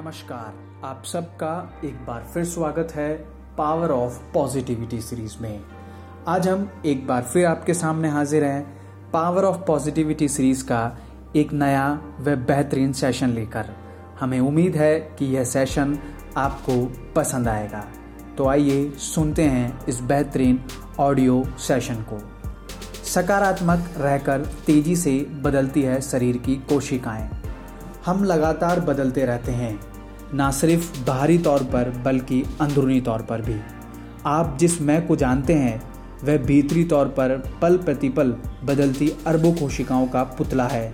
नमस्कार। आप सबका एक बार फिर स्वागत है पावर ऑफ़ पॉजिटिविटी सीरीज़ में। आज हम एक बार फिर आपके सामने हाजिर हैं पावर ऑफ़ पॉजिटिविटी सीरीज़ का एक नया व बेहतरीन सेशन लेकर। हमें उम्मीद है कि यह सेशन आपको पसंद आएगा। तो आइए सुनते हैं इस बेहतरीन ऑडियो सेशन को। सकारात्मक रहकर तेज़ी से बदलती है शरीर की कोशिकाएँ। हम लगातार बदलते रहते हैं, ना सिर्फ़ बाहरी तौर पर, बल्कि अंदरूनी तौर पर भी। आप जिस मैं को जानते हैं, वह भीतरी तौर पर पल प्रतिपल बदलती अरबों कोशिकाओं का पुतला है।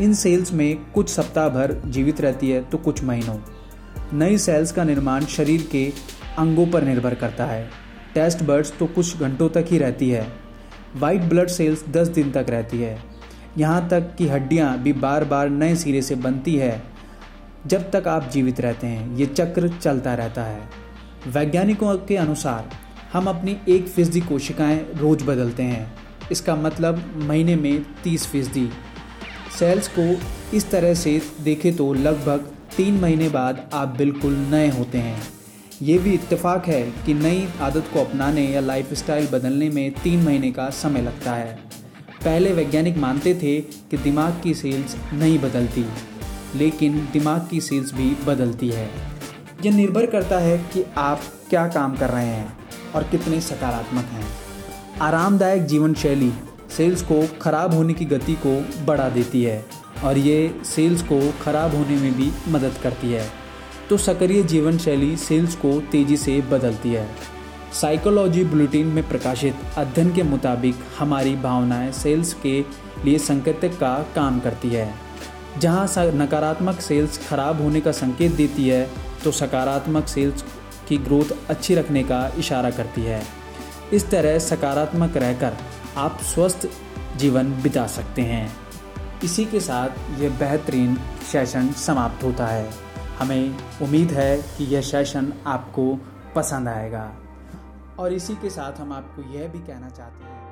इन सेल्स में कुछ सप्ताह भर जीवित रहती है तो कुछ महीनों। नई सेल्स का निर्माण शरीर के अंगों पर निर्भर करता है। टेस्ट बर्ड्स तो कुछ घंटों तक ही रहती है। वाइट ब्लड सेल्स 10 दिन तक रहती है। यहाँ तक कि हड्डियाँ भी बार बार नए सिरे से बनती है, जब तक आप जीवित रहते हैं, ये चक्र चलता रहता है। वैज्ञानिकों के अनुसार, हम अपनी एक फ़ीसदी कोशिकाएँ रोज बदलते हैं। इसका मतलब महीने में तीस फ़ीसदी। सेल्स को इस तरह से देखें तो लगभग तीन महीने बाद आप बिल्कुल नए होते हैं। ये भी इत्तेफाक है कि नई आदत को अपनाने या लाइफस्टाइल बदलने में तीन महीने का समय लगता है। पहले वैज्ञानिक मानते थे कि दिमाग की सेल्स नहीं बदलती, लेकिन दिमाग की सेल्स भी बदलती है। यह निर्भर करता है कि आप क्या काम कर रहे हैं और कितने सकारात्मक हैं। आरामदायक जीवन शैली सेल्स को खराब होने की गति को बढ़ा देती है और ये सेल्स को खराब होने में भी मदद करती है। तो सक्रिय जीवन शैली सेल्स को तेज़ी से बदलती है। साइकोलॉजी बुलेटिन में प्रकाशित अध्ययन के मुताबिक हमारी भावनाएँ सेल्स के लिए संकेतक का काम करती है। जहाँ नकारात्मक सेल्स खराब होने का संकेत देती है तो सकारात्मक सेल्स की ग्रोथ अच्छी रखने का इशारा करती है। इस तरह सकारात्मक रहकर आप स्वस्थ जीवन बिता सकते हैं। इसी के साथ ये बेहतरीन सेशन समाप्त होता है। हमें उम्मीद है कि यह सेशन आपको पसंद आएगा। और इसी के साथ हम आपको यह भी कहना चाहते हैं